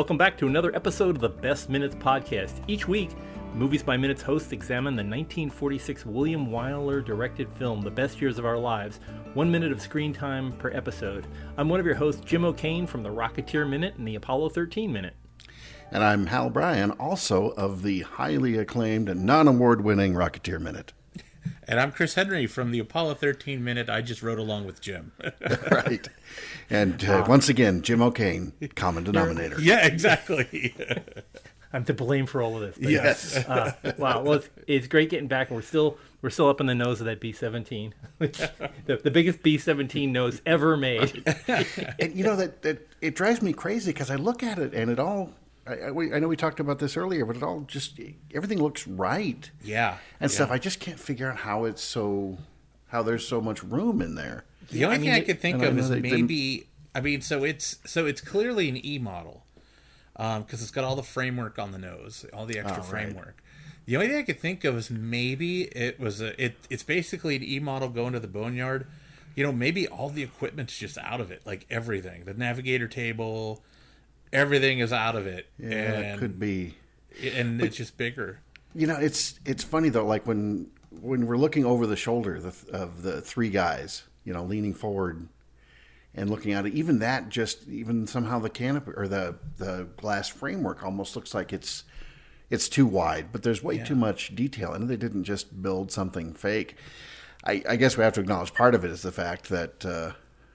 Welcome back to another episode of the Best Minutes Podcast. Each week, Movies by Minutes hosts examine the 1946 William Wyler directed film, The Best Years of Our Lives, one minute of screen time per episode. I'm one of your hosts, Jim O'Kane from the Rocketeer Minute and the Apollo 13 Minute. And I'm Hal Bryan, also of the highly acclaimed and non award winning Rocketeer Minute. And I'm Chris Henry from the Apollo 13 Minute. I just wrote along with Jim. right. And uh, once again, Jim O'Kane, common denominator. yeah, exactly. I'm to blame for all of this. but, yes. uh, wow. Well, it's, it's great getting back, and we're still we're still up in the nose of that B-17, which the, the biggest B-17 nose ever made. and you know that, that it drives me crazy because I look at it and it all. I, I, we- I know we talked about this earlier, but it all just everything looks right Yeah. and yeah. stuff. I just can't figure out how it's so how there's so much room in there. The only I thing mean, I could think of is they- they- maybe. I mean, so it's so it's clearly an E model because um, it's got all the framework on the nose, all the extra Oh, right. framework. The only thing I could think of is maybe it was a it. It's basically an E model going to the boneyard. You know, maybe all the equipment's just out of it, like everything. The navigator table, everything is out of it, Yeah, and it could be. and it's just bigger. You know, it's it's funny though. Like when when we're looking over the shoulder the, of the three guys, you know, leaning forward and looking at it, even that just even somehow the canopy or the the glass framework almost looks like it's it's too wide. But there's way too much detail, and they didn't just build something fake. I, I guess we have to acknowledge part of it is the fact that. Uh,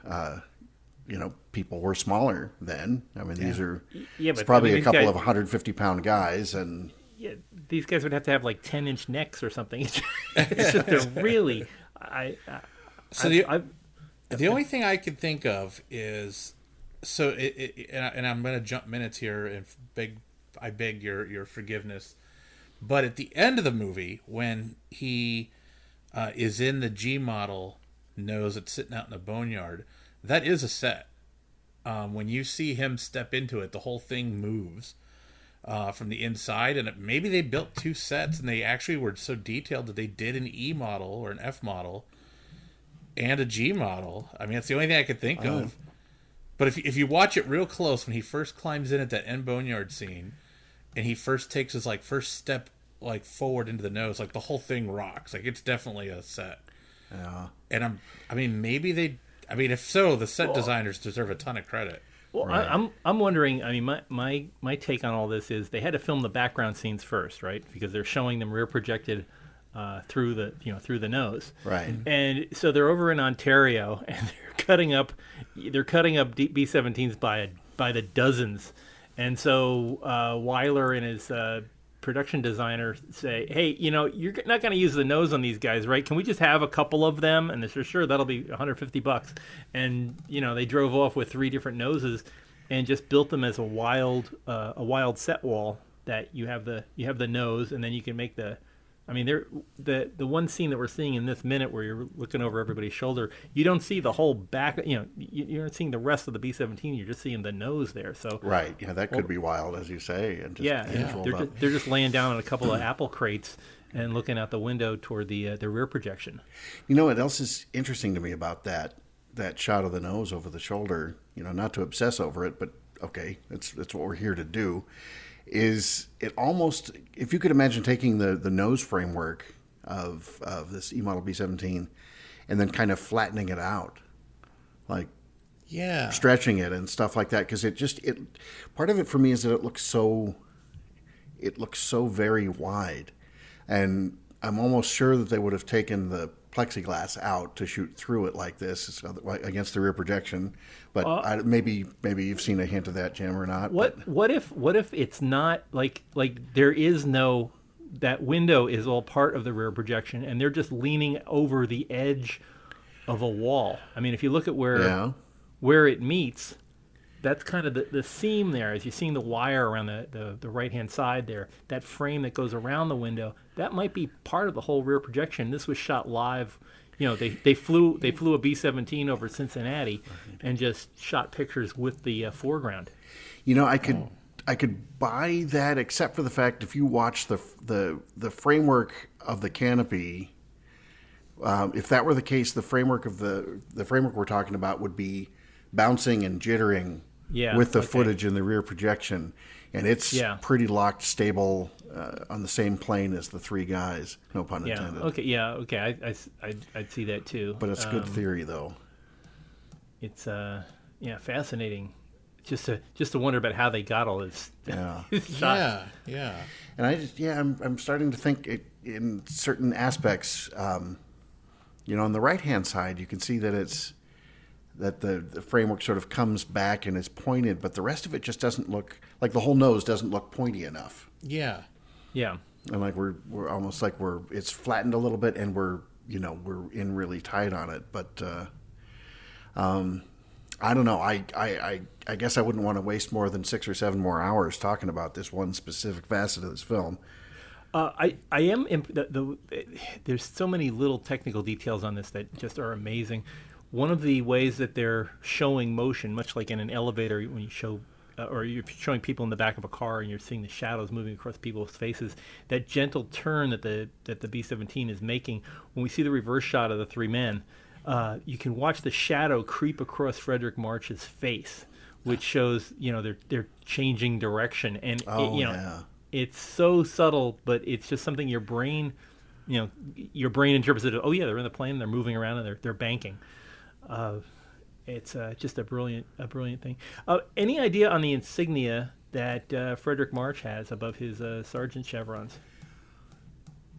uh, you know, people were smaller then. I mean, these are Yeah, it's but, probably I mean, a couple guys- of 150 pound guys, and Yeah, these guys would have to have like 10 inch necks or something. It's just, it's just a really. I, I, So I, the- I, The only thing I could think of is so, it, it, and I- and I'm going to jump minutes here and beg, I beg your your forgiveness. But at the end of the movie, when he uh, is in the G model nose it's sitting out in the boneyard, that is a set. Um, when you see him step into it, the whole thing moves uh, from the inside, and it, maybe they built two sets, and they actually were so detailed that they did an E model or an F model and a G model. I mean, it's the only thing I could think of. But if if you watch it real close, when he first climbs in at that end boneyard scene, and he first takes his like first step like forward into the nose, like the whole thing rocks. Like it's definitely a set. yeah. And I'm, I mean, maybe they. I mean, if so, the set designers deserve a ton of credit. well, I, I'm I'm wondering. I mean, my, my my take on all this is they had to film the background scenes first, right? Because they're showing them rear projected uh, through the you know through the nose, Right. And so they're over in Ontario and they're cutting up they're cutting up B 17s by by the dozens, and so uh, Wyler and his uh, production designer say, "Hey, you know, you're not going to use the nose on these guys, right? Can we just have a couple of them?" And they said, "Sure, that'll be 150 bucks." And you know, they drove off with three different noses and just built them as a wild uh, a wild set wall that you have the you have the nose and then you can make the I mean, there the the one scene that we're seeing in this minute where you're looking over everybody's shoulder, you don't see the whole back. You know, you, you're not seeing the rest of the B-17. You're just seeing the nose there. So Right. Yeah, that could be wild, as you say. And just, yeah, rolled they're just, they're just laying down on a couple of apple crates and looking out the window toward the uh, the rear projection. You know what else is interesting to me about that that shot of the nose over the shoulder? You know, not to obsess over it, but okay, that's it's what we're here to do. Is it almost if you could imagine taking the the nose framework of of this E model B seventeen and then kind of flattening it out, like Yeah. stretching it and stuff like that because it just it part of it for me is that it looks so it looks so very wide and i'm almost sure that they would have taken the plexiglass out to shoot through it like this against the rear projection but I, maybe maybe you've seen a hint of that jim or not What what if what if it's not like like there is no that window is all part of the rear projection and they're just leaning over the edge of a wall. I mean, if you look at where Yeah. where it meets, that's kind of the, the seam there as you're seeing the wire around the, the, the right hand side there, that frame that goes around the window, that might be part of the whole rear projection. This was shot live. You know, they, they flew they flew a B seventeen over Cincinnati and just shot pictures with the uh, foreground. You know, I could I could buy that, except for the fact if you watch the the the framework of the canopy, um, if that were the case, the framework of the the framework we're talking about would be bouncing and jittering Yeah, with the okay. footage in the rear projection, and it's Yeah. pretty locked, stable uh, on the same plane as the three guys. No pun Yeah. intended. Okay. Yeah. Okay. I, I, I'd, I'd see that too. But it's a good Um, theory, though. It's uh, yeah, fascinating. Just to just to wonder about how they got all this. Yeah. Yeah, yeah. And I just, yeah, I'm, I'm starting to think it, in certain aspects, um, you know, on the right hand side, you can see that it's that the, the framework sort of comes back and is pointed, but the rest of it just doesn't look like the whole nose doesn't look pointy enough. Yeah. Yeah. And like we're we're almost like we're it's flattened a little bit, and we're you know we're in really tight on it. But uh, um, I don't know. I, I I I guess I wouldn't want to waste more than six or seven more hours talking about this one specific facet of this film. Uh, I I am imp- the, the there's so many little technical details on this that just are amazing. One of the ways that they're showing motion, much like in an elevator when you show uh, or you're showing people in the back of a car and you're seeing the shadows moving across people's faces, that gentle turn that the that the B-17 is making. When we see the reverse shot of the three men, uh, you can watch the shadow creep across Fredric March's face, which shows you know they're they're changing direction and it- Oh, you know yeah. it's so subtle, but it's just something your brain, you know, your brain interprets it. as, Oh yeah, they're in the plane, they're moving around, and they're they're banking. Uh, it's uh, just a brilliant a brilliant thing. Uh, any idea on the insignia that uh, Fredric March has above his uh, sergeant chevrons?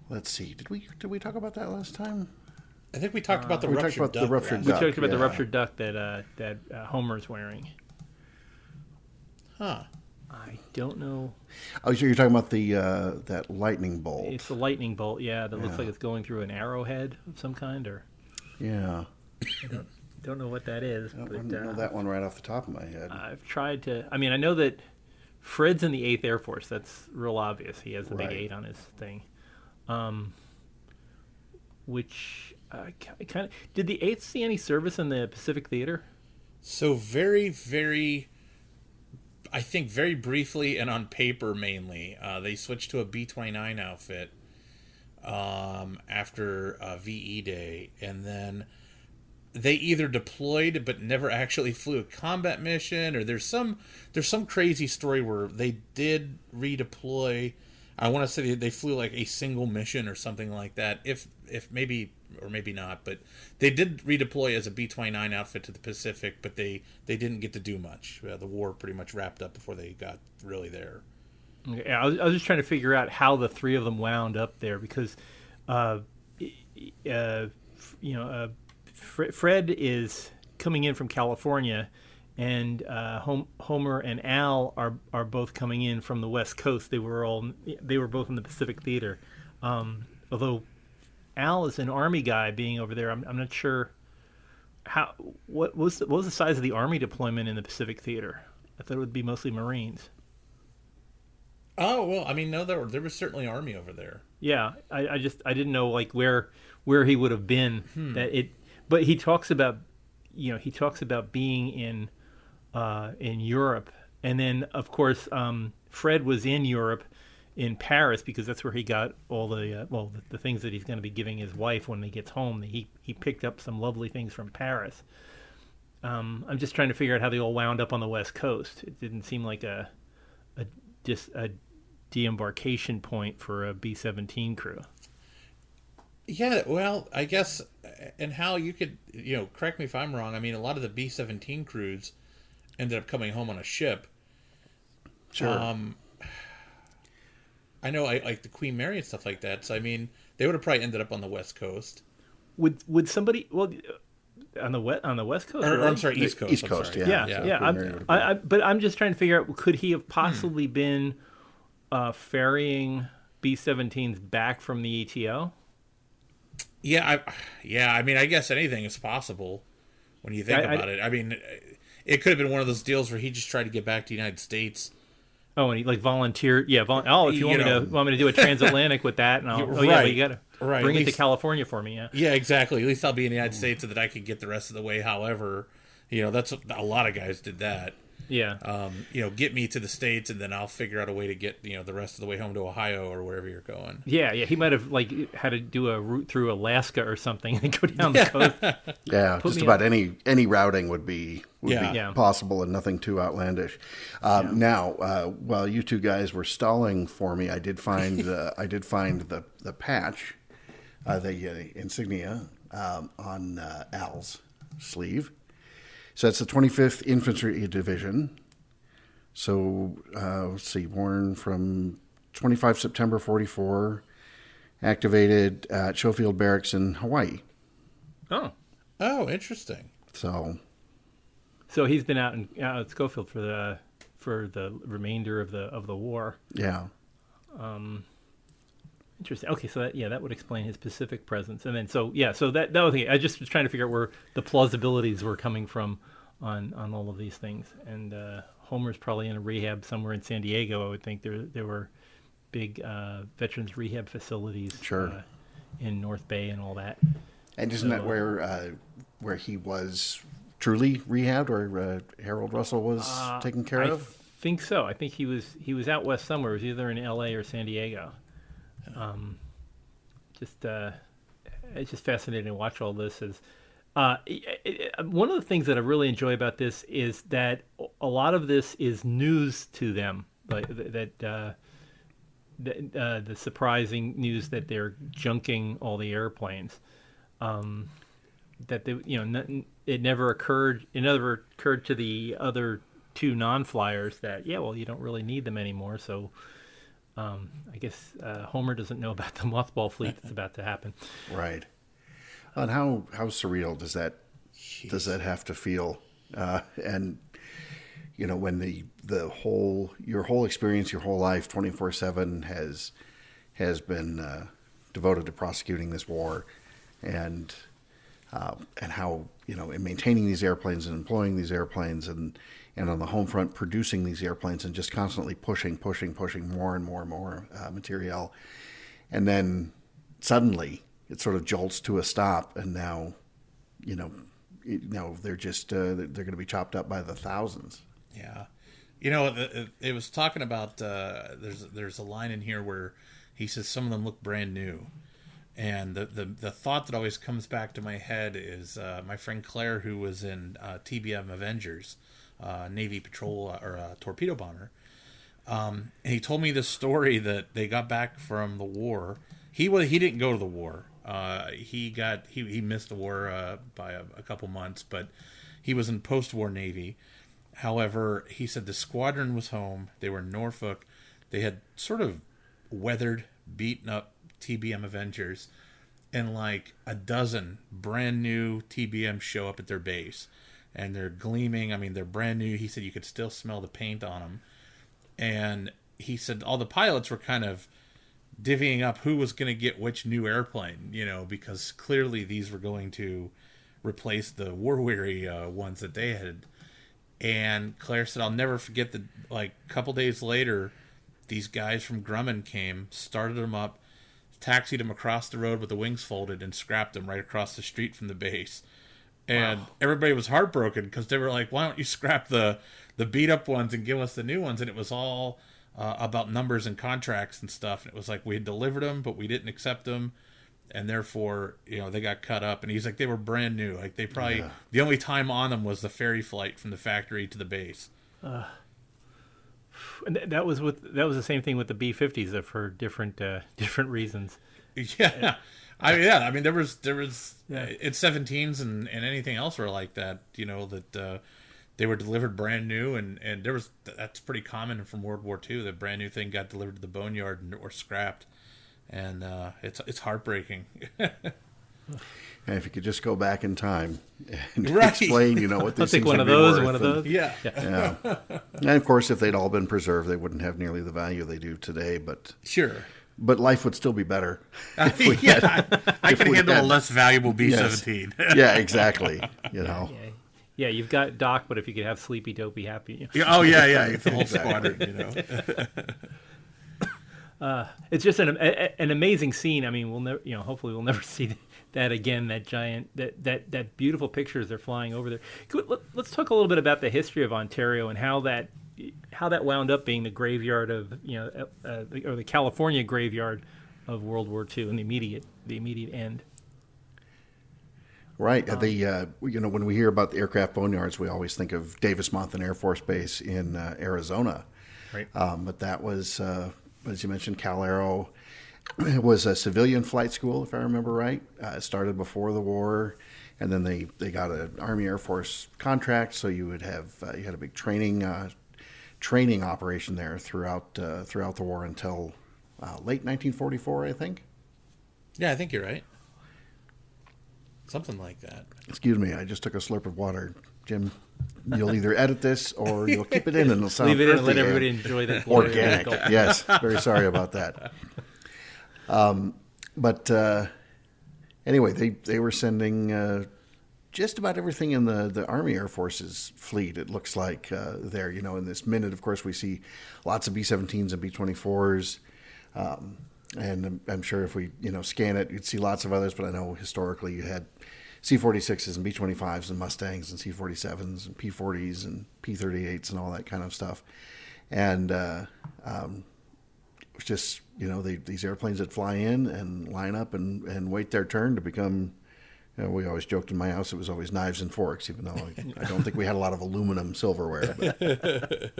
Let's see. Did we did we talk about that last time? I think we talked about the we talked ruptured about the duck. ruptured Ralph. We talked about the ruptured duck that uh, that uh, Homer's wearing. Huh. I don't know. Oh, so you're talking about the uh, that lightning bolt? It's a lightning bolt, yeah, that looks like it's going through an arrowhead of some kind, or Yeah, don't know what that is. I don't know uh, that one right off the top of my head. I've tried to. I mean, I know that Fred's in the Eighth Air Force. That's real obvious. He has the Right. big eight on his thing. Um, which uh, kind of did the Eighth see any service in the Pacific Theater? So very, very, I think very briefly and on paper mainly, uh, they switched to a B twenty nine outfit um, after uh, VE Day, and then they either deployed but never actually flew a combat mission, or there's some there's some crazy story where they did redeploy. I want to say they, flew like a single mission or something like that. If if maybe or maybe not, but they did redeploy as a B twenty nine outfit to the Pacific, but they they didn't get to do much. Uh, the war pretty much wrapped up before they got really there. Okay, I was, I was just trying to figure out how the three of them wound up there because, uh, uh, you know, uh, Fre- Fred is coming in from California, and uh, Hom- Homer and Al are are both coming in from the West Coast. They were all they were both in the Pacific Theater, um, although Al is an Army guy being over there. I'm, I'm not sure how what was the, what was the size of the Army deployment in the Pacific Theater. I thought it would be mostly Marines. Oh well, I mean, no, there were, there was certainly army over there. Yeah, I, I just I didn't know like where where he would have been that it, but he talks about you know he talks about being in uh, in Europe, and then of course um, Fred was in Europe in Paris because that's where he got all the uh, well the, the things that he's going to be giving his wife when he gets home. He he picked up some lovely things from Paris. Um, I'm just trying to figure out how they all wound up on the West Coast. It didn't seem like a a just a deembarkation point for a B-17 crew. Yeah, well, I guess, and how you could, you know, correct me if I'm wrong. I mean, a lot of the B 17 crews ended up coming home on a ship. Sure. Um, I know, I like the Queen Mary and stuff like that. So, I mean, they would have probably ended up on the West Coast. Would would somebody well on the west on the West Coast? Or, or? I'm sorry, East Coast. East Coast, sorry. Yeah, Yeah, yeah. Queen Mary I'm, I, I, but I'm just trying to figure out could he have possibly been uh, ferrying B-17s back from the ETO? Yeah, I, yeah. I mean, I guess anything is possible when you think I- I- about it. I mean, it could have been one of those deals where he just tried to get back to the United States. Oh, and he like volunteered. Yeah. Vol- oh, if you, You want me to want me to do a transatlantic with that, and I'll, oh yeah, but right. you got to Right, bring at it to California for me. Yeah. Yeah, exactly. At least I'll be in the United States so that I can get the rest of the way. However, you know, that's a lot of guys did that. Yeah. Um, you know, get me to the states, and then I'll figure out a way to get you know the rest of the way home to Ohio or wherever you're going. Yeah, yeah. He might have like had to do a route through Alaska or something and go down the coast. Yeah, Put just me about any any routing would be would Yeah. be Yeah. possible and nothing too outlandish. Um, Now, uh, while you two guys were stalling for me, I did find uh, I did find the the patch, uh, the uh, insignia um, on uh, Al's sleeve. So it's the 25th Infantry Division. So uh, let's see, born from 25 September 44, activated at Schofield Barracks in Hawaii. Oh, Oh, interesting. So so he's been out in out at Schofield for the for the remainder of the of the war. yeah. Interesting. Okay, so that yeah, that would explain his Pacific presence. And then so yeah, so that that was I just was trying to figure out where the plausibilities were coming from on on all of these things. And uh, Homer's probably in a rehab somewhere in San Diego. I would think there there were big uh, veterans rehab facilities Sure. uh, in North Bay and all that. And isn't that where uh, where he was truly rehabbed, or uh, Harold Russell was taken care I of? I think so. I think he was he was out west somewhere. It was either in L.A. or San Diego. Um, just uh, it's just fascinating to watch all this. Is uh, one of the things that I really enjoy about this is that a lot of this is news to them, like that. Uh, the, uh, the surprising news that they're junking all the airplanes. Um, that they, you know, it never occurred. It never occurred to the other two non-flyers that, yeah, well, you don't really need them anymore. So, um, I guess uh, Homer doesn't know about the mothball fleet that's about to happen. Right. And how how surreal does that does that have to feel? Uh, and you know when the the whole your whole experience, your whole life, twenty four seven has has been uh, devoted to prosecuting this war, and uh, and how you know in maintaining these airplanes and employing these airplanes and and on the home front producing these airplanes and just constantly pushing, pushing, pushing more and more and more uh, material, and then suddenly it sort of jolts to a stop, and now you know it- now they're just uh, they're going to be chopped up by the thousands. Yeah, you know, it, it was talking about. Uh, there's there's a line in here where he says some of them look brand new, and the the, the thought that always comes back to my head is uh, my friend Claire, who was in uh, TBM Avengers, uh, Navy patrol uh, or uh, torpedo bomber. Um, and he told me this story that they got back from the war. He was he didn't go to the war. Uh, he got he, he missed the war uh, by a, a couple months, but he was in post-war Navy. However, he said the squadron was home. They were in Norfolk. They had sort of weathered, beaten up TBM Avengers, and like a dozen brand new TBM show up at their base, and they're gleaming. I mean, they're brand new. He said you could still smell the paint on them, and he said all the pilots were kind of divvying up who was going to get which new airplane, you know, because clearly these were going to replace the war weary uh, ones that they had. And Claire said, I'll never forget that, like, a couple days later, these guys from Grumman came, started them up, taxied them across the road with the wings folded, and scrapped them right across the street from the base. And everybody was heartbroken because they were like, "Why don't you scrap the the beat up ones and give us the new ones?" And it was all uh, about numbers and contracts and stuff. And it was like we had delivered them, but we didn't accept them, and therefore, you know, they got cut up. And he's like, they were brand new. Like they probably the only time on them was the ferry flight from the factory to the base. And that was with that was the same thing with the B-50s uh, for different uh, different reasons. Yeah. I mean, yeah, I mean, there was, there was, Yeah. uh, it's 17s and, and anything else were like that, you know, that, uh, they were delivered brand new and, and there was, that's pretty common from World War II. The brand new thing got delivered to the boneyard and, or scrapped. And, uh, it's, it's heartbreaking. And if you could just go back in time and Right. explain, you know, what I'll take things one would of be those worth and one of and- those. yeah. Yeah. and of course, if they'd all been preserved, they wouldn't have nearly the value they do today. But Sure. But life would still be better. if we yeah. I if can we handle a less valuable B 17. yeah, exactly. You know, Yeah, yeah, you've got Doc, but if you could have Sleepy Dopey happy. Yeah, oh, yeah, yeah. It's the whole squadron, you know. uh, it's just an a, an amazing scene. I mean, we'll never, you know, hopefully we'll never see that again. That giant, that that that beautiful pictures they're flying over there. Let, us talk a little bit about the history of Ontario and how that how that wound up being the graveyard of you know, uh, uh or the California graveyard of World War II and the immediate the immediate end. Right. Um, the uh, you know when we hear about the aircraft boneyards, we always think of Davis Monthan Air Force Base in uh, Arizona. Right. Um, but that was, uh, as you mentioned, Cal Aero. It was a civilian flight school, if I remember right. Uh, it started before the war, and then they, they got an Army Air Force contract, so you would have uh, you had a big training uh, training operation there throughout throughout the war until late 1944, I think. Yeah, I think you're right. Something like that. Excuse me, I just took a slurp of water. Jim, you'll either edit this or you'll keep it in and it'll sound Leave it in and let everybody enjoy the organic. yes, very sorry about that. Um, but uh, anyway, they they were sending uh, just about everything in the the Army Air Force's fleet. It looks like uh, there. You know, in this minute, of course, we see lots of B-17s and B-24s. Um, and I'm sure if we you know scan it, you'd see lots of others. But I know historically you had C-46s and B-25s and Mustangs and C-47s and P-40s and P-38s and all that kind of stuff. And uh, um, just you know they, these airplanes that fly in and line up and, and wait their turn to become. You know, we always joked in my house it was always knives and forks, even though I, I don't think we had a lot of aluminum silverware.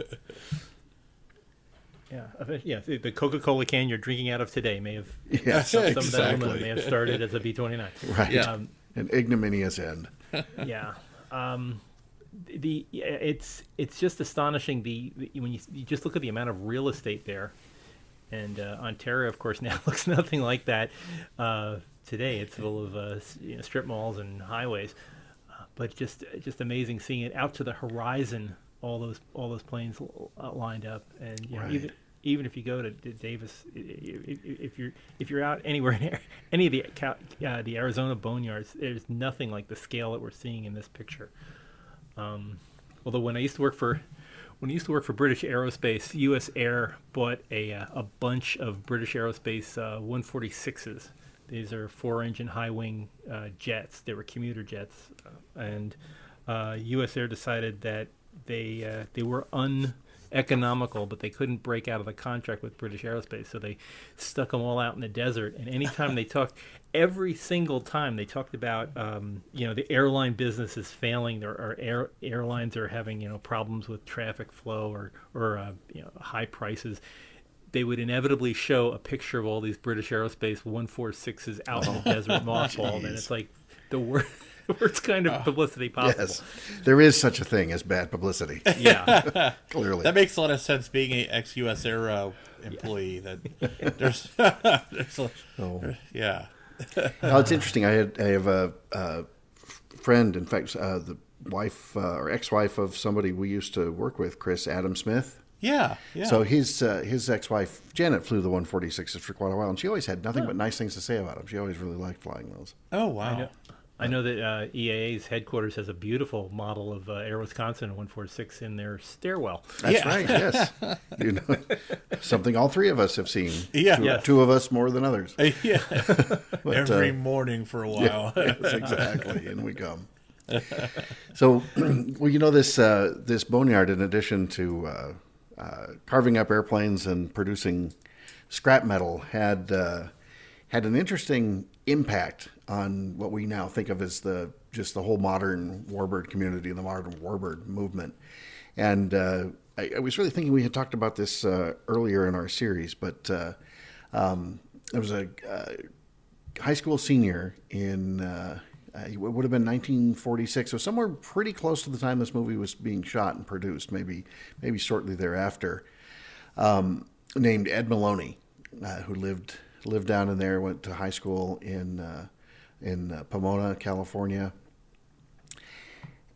Yeah, yeah. The Coca-Cola can you're drinking out of today may have yes, some, exactly. of that aluminum may have started as a B-29. Right. Yeah. Um, An ignominious end. yeah. Um, the it's it's just astonishing the, the, when you, you just look at the amount of real estate there, and uh, Ontario, of course, now looks nothing like that. Uh, today, it's full of uh, you know, strip malls and highways, uh, but just just amazing seeing it out to the horizon all those all those planes uh, lined up, and you know, right. even even if you go to Davis, if you're if you're out anywhere near any of the uh, the Arizona boneyards, there's nothing like the scale that we're seeing in this picture. Um, although when I used to work for when I used to work for British Aerospace, U.S. Air bought a uh, a bunch of British Aerospace uh, 146s. These are four-engine high-wing uh, jets. They were commuter jets, uh, and U.S. Air decided that they uh, they were uneconomical, but they couldn't break out of the contract with British Aerospace, so they stuck them all out in the desert. And anytime they talked, every single time they talked about, um, you know, the airline business is failing, or, or air, airlines are having you know problems with traffic flow or or uh, you know high prices they would inevitably show a picture of all these British Aerospace 146s out in the desert mothballed, and it's like the worst worst kind of uh, publicity possible. Yes, there is such a thing as bad publicity. Yeah, clearly that makes a lot of sense. Being a ex U.S. Air employee, yeah. that there's, there's a, oh. yeah. well, it's interesting. I had I have a, a friend, in fact, uh, the wife uh, or ex-wife of somebody we used to work with, Chris Adam Smith. Yeah, yeah. So his uh, his ex-wife Janet flew the 146s for quite a while, and she always had nothing oh. but nice things to say about them. She always really liked flying those. Oh wow! I know that uh, EAA's headquarters has a beautiful model of uh, Air Wisconsin 146 in their stairwell. That's yeah. right. Yes, you know, something all three of us have seen. Yeah, two, yes. two of us more than others. Yeah, but, Every uh, morning for a while. Yeah, yes, exactly, and we come. so, well, you know this uh, this boneyard, in addition to uh, uh, carving up airplanes and producing scrap metal, had had an interesting impact on what we now think of as the just the whole modern warbird community the modern warbird movement. And uh, I, I, was really thinking we had talked about this uh, earlier in our series, but uh, um, was a uh, high school senior in uh, uh, it would have been 1946, so somewhere pretty close to the time this movie was being shot and produced, maybe maybe shortly thereafter. Um, named Ed Maloney, who lived lived down in there, went to high school in uh, in uh, Pomona, California,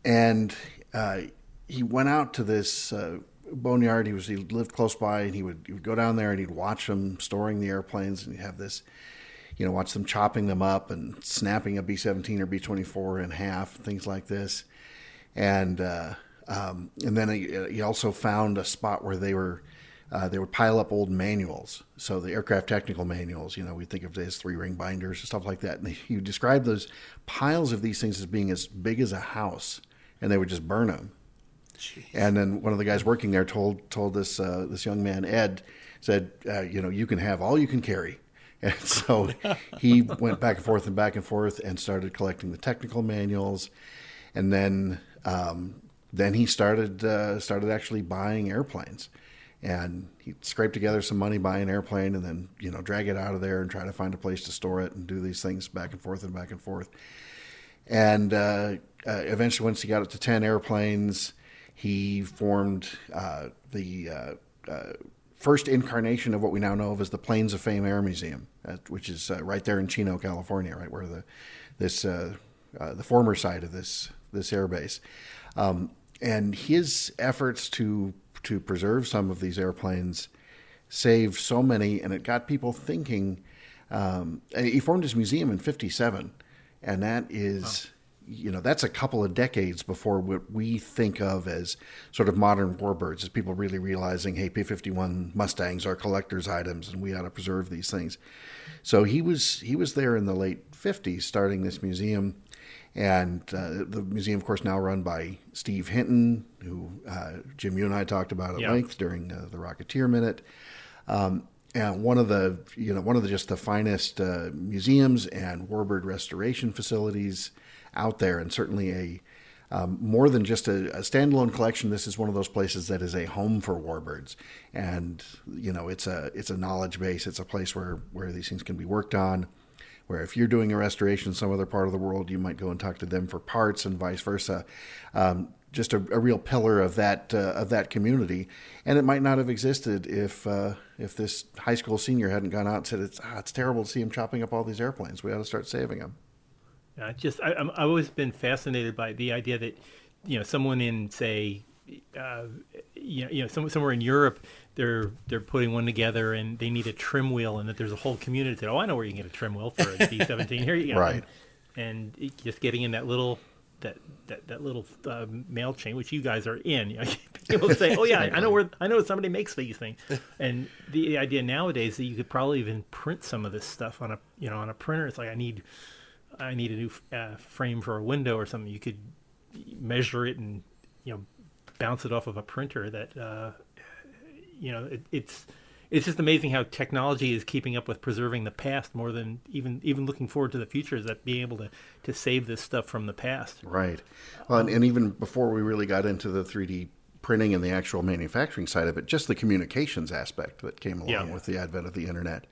and uh, he went out to this uh, boneyard. He was he lived close by, and he would he would go down there and he'd watch them storing the airplanes, and he'd have this. You know, watch them chopping them up and snapping a B 17 or B 24 in half, things like this. And uh, um, and then he, also found a spot where they were uh, they would pile up old manuals. So the aircraft technical manuals, you know, we think of as three ring binders and stuff like that. And you describe those piles of these things as being as big as a house, and they would just burn them. Jeez. And then one of the guys working there told told this uh, this young man Ed said, uh, you know, you can have all you can carry. And so he went back and forth and back and forth and started collecting the technical manuals, and then um, then he started uh, started actually buying airplanes and he scraped together some money, buy an airplane, and then you know drag it out of there and try to find a place to store it and do these things back and forth and back and forth. And uh, uh, eventually, once he got it to ten airplanes, he formed uh, the uh, uh, first incarnation of what we now know of as the Planes of Fame Air Museum, uh, which is right there in Chino, California, right where the this the former site of this this airbase. Um, and his efforts to to preserve some of these airplanes saved so many, and it got people thinking. Um, he formed his museum in '57, and that is. You know, that's a couple of decades before what we think of as sort of modern warbirds, as people really realizing, hey, P-51 Mustangs are collectors' items, and we ought to preserve these things. So he was he was there in the late '50s, starting this museum and uh, the museum, of course, now run by Steve Hinton, who uh, Jim, you and I talked about at yeah. length during uh, the Rocketeer Minute. Um, and one of the, you know, one of the just the finest uh, museums and warbird restoration facilities out there, and certainly a um, more than just a, a, standalone collection. This is one of those places that is a home for warbirds, and you know, it's a it's a knowledge base. It's a place where where these things can be worked on where if you're doing a restoration in some other part of the world, you might go and talk to them for parts and vice versa. Um, just a, a, real pillar of that uh, of that community, and it might not have existed if uh, if this high school senior hadn't gone out and said it's ah, it's terrible to see him chopping up all these airplanes. We ought to start saving them. Yeah, just I, I've always been fascinated by the idea that you know someone in say uh, you know, you know somewhere in Europe they're they're putting one together and they need a trim wheel and that there's a whole community that oh I know where you can get a trim wheel for a B17 here you go. Right. And, and just getting in that little that that, that little uh, mail chain which you guys are in you know, people say oh yeah I know where I know somebody makes these things. And the idea nowadays that you could probably even print some of this stuff on a you know on a printer it's like I need I need a new uh, frame for a window or something you could measure it and you know bounce it off of a printer that uh, you know, it, it's it's just amazing how technology is keeping up with preserving the past more than even even looking forward to the future. Is that being able to to save this stuff from the past? Right. Well, and, and even before we really got into the three D printing and the actual manufacturing side of it, just the communications aspect that came along yeah. with the advent of the internet.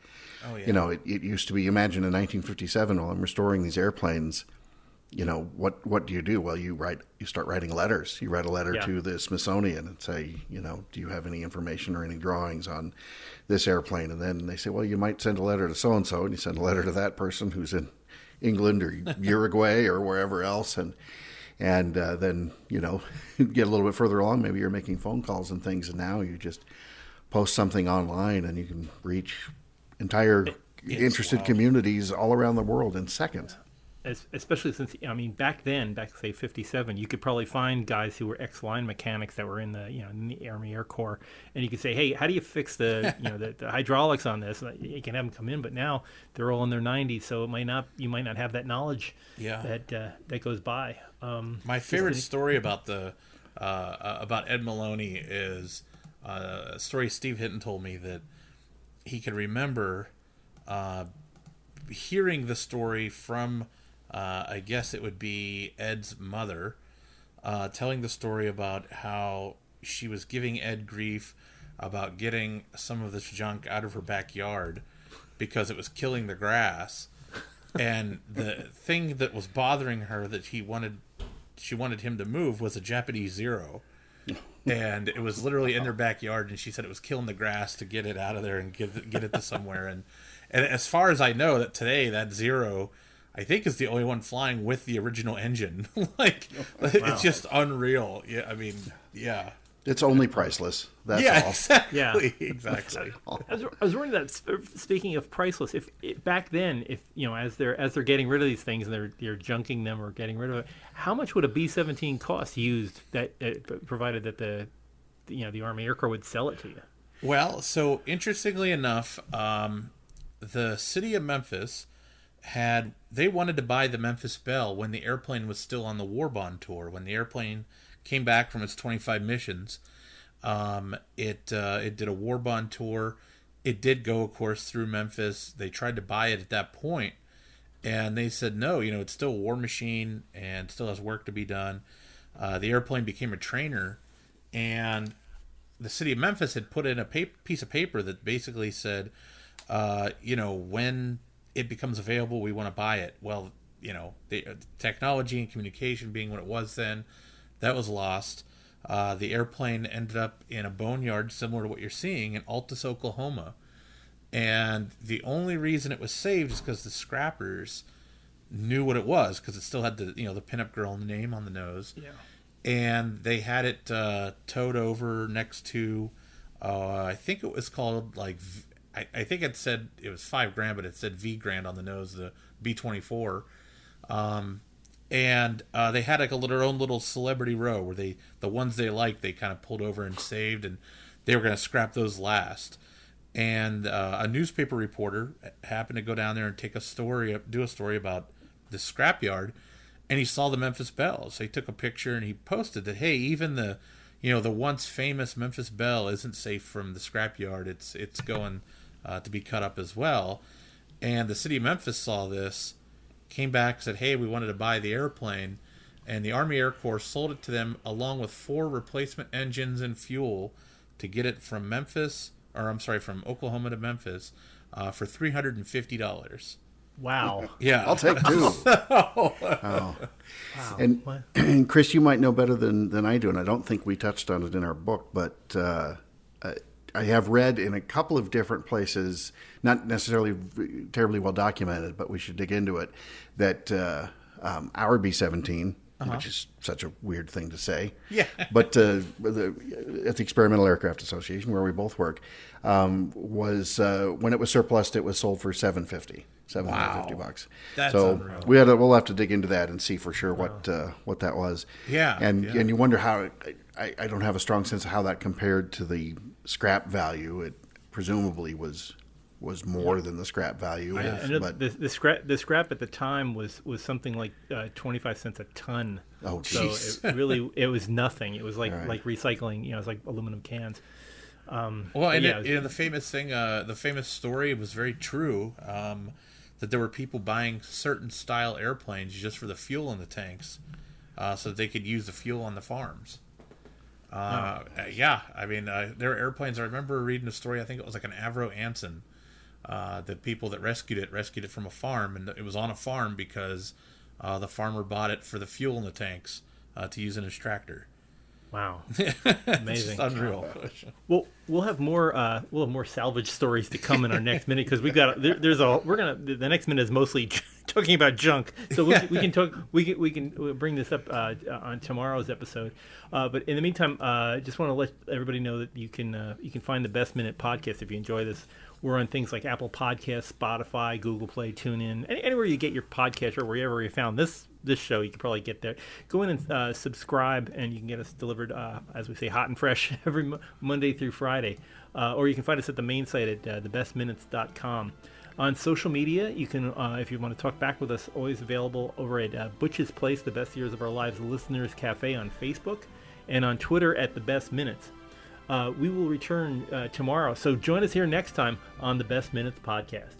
Oh, yeah. You know, it, it used to be. Imagine in 1957, while I'm restoring these airplanes you know what what do you do well you write you start writing letters you write a letter yeah. to the smithsonian and say you know do you have any information or any drawings on this airplane and then they say well you might send a letter to so and so and you send a letter to that person who's in england or uruguay or wherever else and and uh, then you know get a little bit further along maybe you're making phone calls and things and now you just post something online and you can reach entire it's interested wild. communities all around the world in seconds especially since I mean back then, back say '57, you could probably find guys who were ex-line mechanics that were in the you know in the Army Air Corps, and you could say, hey, how do you fix the you know the, the, hydraulics on this? You can have them come in, but now they're all in their 90s, so it might not you might not have that knowledge yeah. that uh, that goes by. Um, My favorite story about the uh, uh, about Ed Maloney is uh, a story Steve Hinton told me that he could remember uh, hearing the story from uh, I guess it would be Ed's mother, uh, telling the story about how she was giving Ed grief about getting some of this junk out of her backyard because it was killing the grass. And the thing that was bothering her that he wanted, she wanted him to move was a Japanese Zero. and it was literally in their backyard, and she said it was killing the grass to get it out of there and get get it to somewhere. And and as far as I know, that today that Zero I think is the only one flying with the original engine. like oh, wow. it's just unreal. Yeah, I mean, yeah. It's only priceless. That's yeah, all. Exactly. Yeah, exactly. I was, I was wondering that. Speaking of priceless, if, if, back then, if you know, as they're as they're getting rid of these things and they're they're junking them or getting rid of it, how much would a B seventeen cost used? That uh, provided that the you know the Army Air Corps would sell it to you. Well, so interestingly enough, um, the city of Memphis had they wanted to buy the Memphis Belle when the airplane was still on the war bond tour. When the airplane came back from its 25 missions, um, it uh, it did a war bond tour. It did go, of course, through Memphis. They tried to buy it at that point, and they said no. You know, it's still a war machine and still has work to be done. Uh, the airplane became a trainer, and the city of Memphis had put in a pa- piece of paper that basically said, uh, you know, when it becomes available, we want to buy it. Well, you know, the uh, technology and communication being what it was then, that was lost. Uh, the airplane ended up in a boneyard similar to what you're seeing in Altus, Oklahoma. And the only reason it was saved is because the scrappers knew what it was because it still had the you know the pinup girl name on the nose. Yeah. And they had it uh, towed over next to, uh, I think it was called like, V- I, I think it said it was five grand, but it said V grand on the nose, the B twenty four. Um, and uh, they had like a little, their own little celebrity row where they the ones they liked they kind of pulled over and saved, and they were going to scrap those last. And uh, a newspaper reporter happened to go down there and take a story, do a story about the scrapyard, and he saw the Memphis Belle. So he took a picture and he posted that hey, even the you know the once famous Memphis Belle isn't safe from the scrapyard. It's it's going uh, to be cut up as well. And the city of Memphis saw this, came back said hey, we wanted to buy the airplane, and the Army Air Corps sold it to them along with four replacement engines and fuel to get it from Memphis or I'm sorry from Oklahoma to Memphis uh, for three hundred and fifty dollars. Wow. Yeah, I'll take two. Oh. And, and Chris, you might know better than, than I do, and I don't think we touched on it in our book, but uh, I- have read in a couple of different places, not necessarily terribly well documented, but we should dig into it, that uh, um, our B 17, which is such a weird thing to say. Yeah. but uh, the, at the Experimental Aircraft Association, where we both work, um, was uh, when it was surplus, it was sold for 750 750 Wow. bucks. That's so unreal. we had to, we'll have to dig into that and see for sure what uh, what that was. Yeah, and yeah. and you wonder how I, I don't have a strong sense of how that compared to the scrap value. It presumably was was more than the scrap value. I, is, I know but the, the scrap the scrap at the time was was something like uh, twenty five cents a ton. Oh, so it really it was nothing. It was like Right. like recycling. You know, it was like aluminum cans. Um, Well, and yeah, it, it was- you know, the famous thing, uh, the famous story was very true. Um, that there were people buying certain style airplanes just for the fuel in the tanks, uh, so that they could use the fuel on the farms. Uh, uh, yeah, I mean, uh, there are airplanes. I remember reading a story. I think it was like an Avro Anson. Uh, the people that rescued it rescued it from a farm, and it was on a farm because uh, the farmer bought it for the fuel in the tanks uh, to use in his tractor. Wow, amazing. just unreal. Well, we'll have more. Uh, we'll have more salvage stories to come in our next minute because we've got. There, there's a. We're gonna. The next minute is mostly talking about junk, so we, we can talk. We can we can we'll bring this up uh, on tomorrow's episode. Uh, but in the meantime, uh, I just want to let everybody know that you can uh, you can find the Best Minute podcast if you enjoy this. We're on things like Apple Podcasts, Spotify, Google Play, TuneIn, any, anywhere you get your podcast or wherever you found this this show, you can probably get there. Go in and uh, subscribe, and you can get us delivered, uh, as we say, hot and fresh every mo- Monday through Friday. Uh, or you can find us at the main site at uh, thebestminutes.com. On social media, you can, uh, if you want to talk back with us, always available over at uh, Butch's Place, The Best Years of Our Lives Listeners Cafe on Facebook, and on Twitter at The Best Minutes. Uh, we will return tomorrow, so join us here next time on the Best Minutes podcast.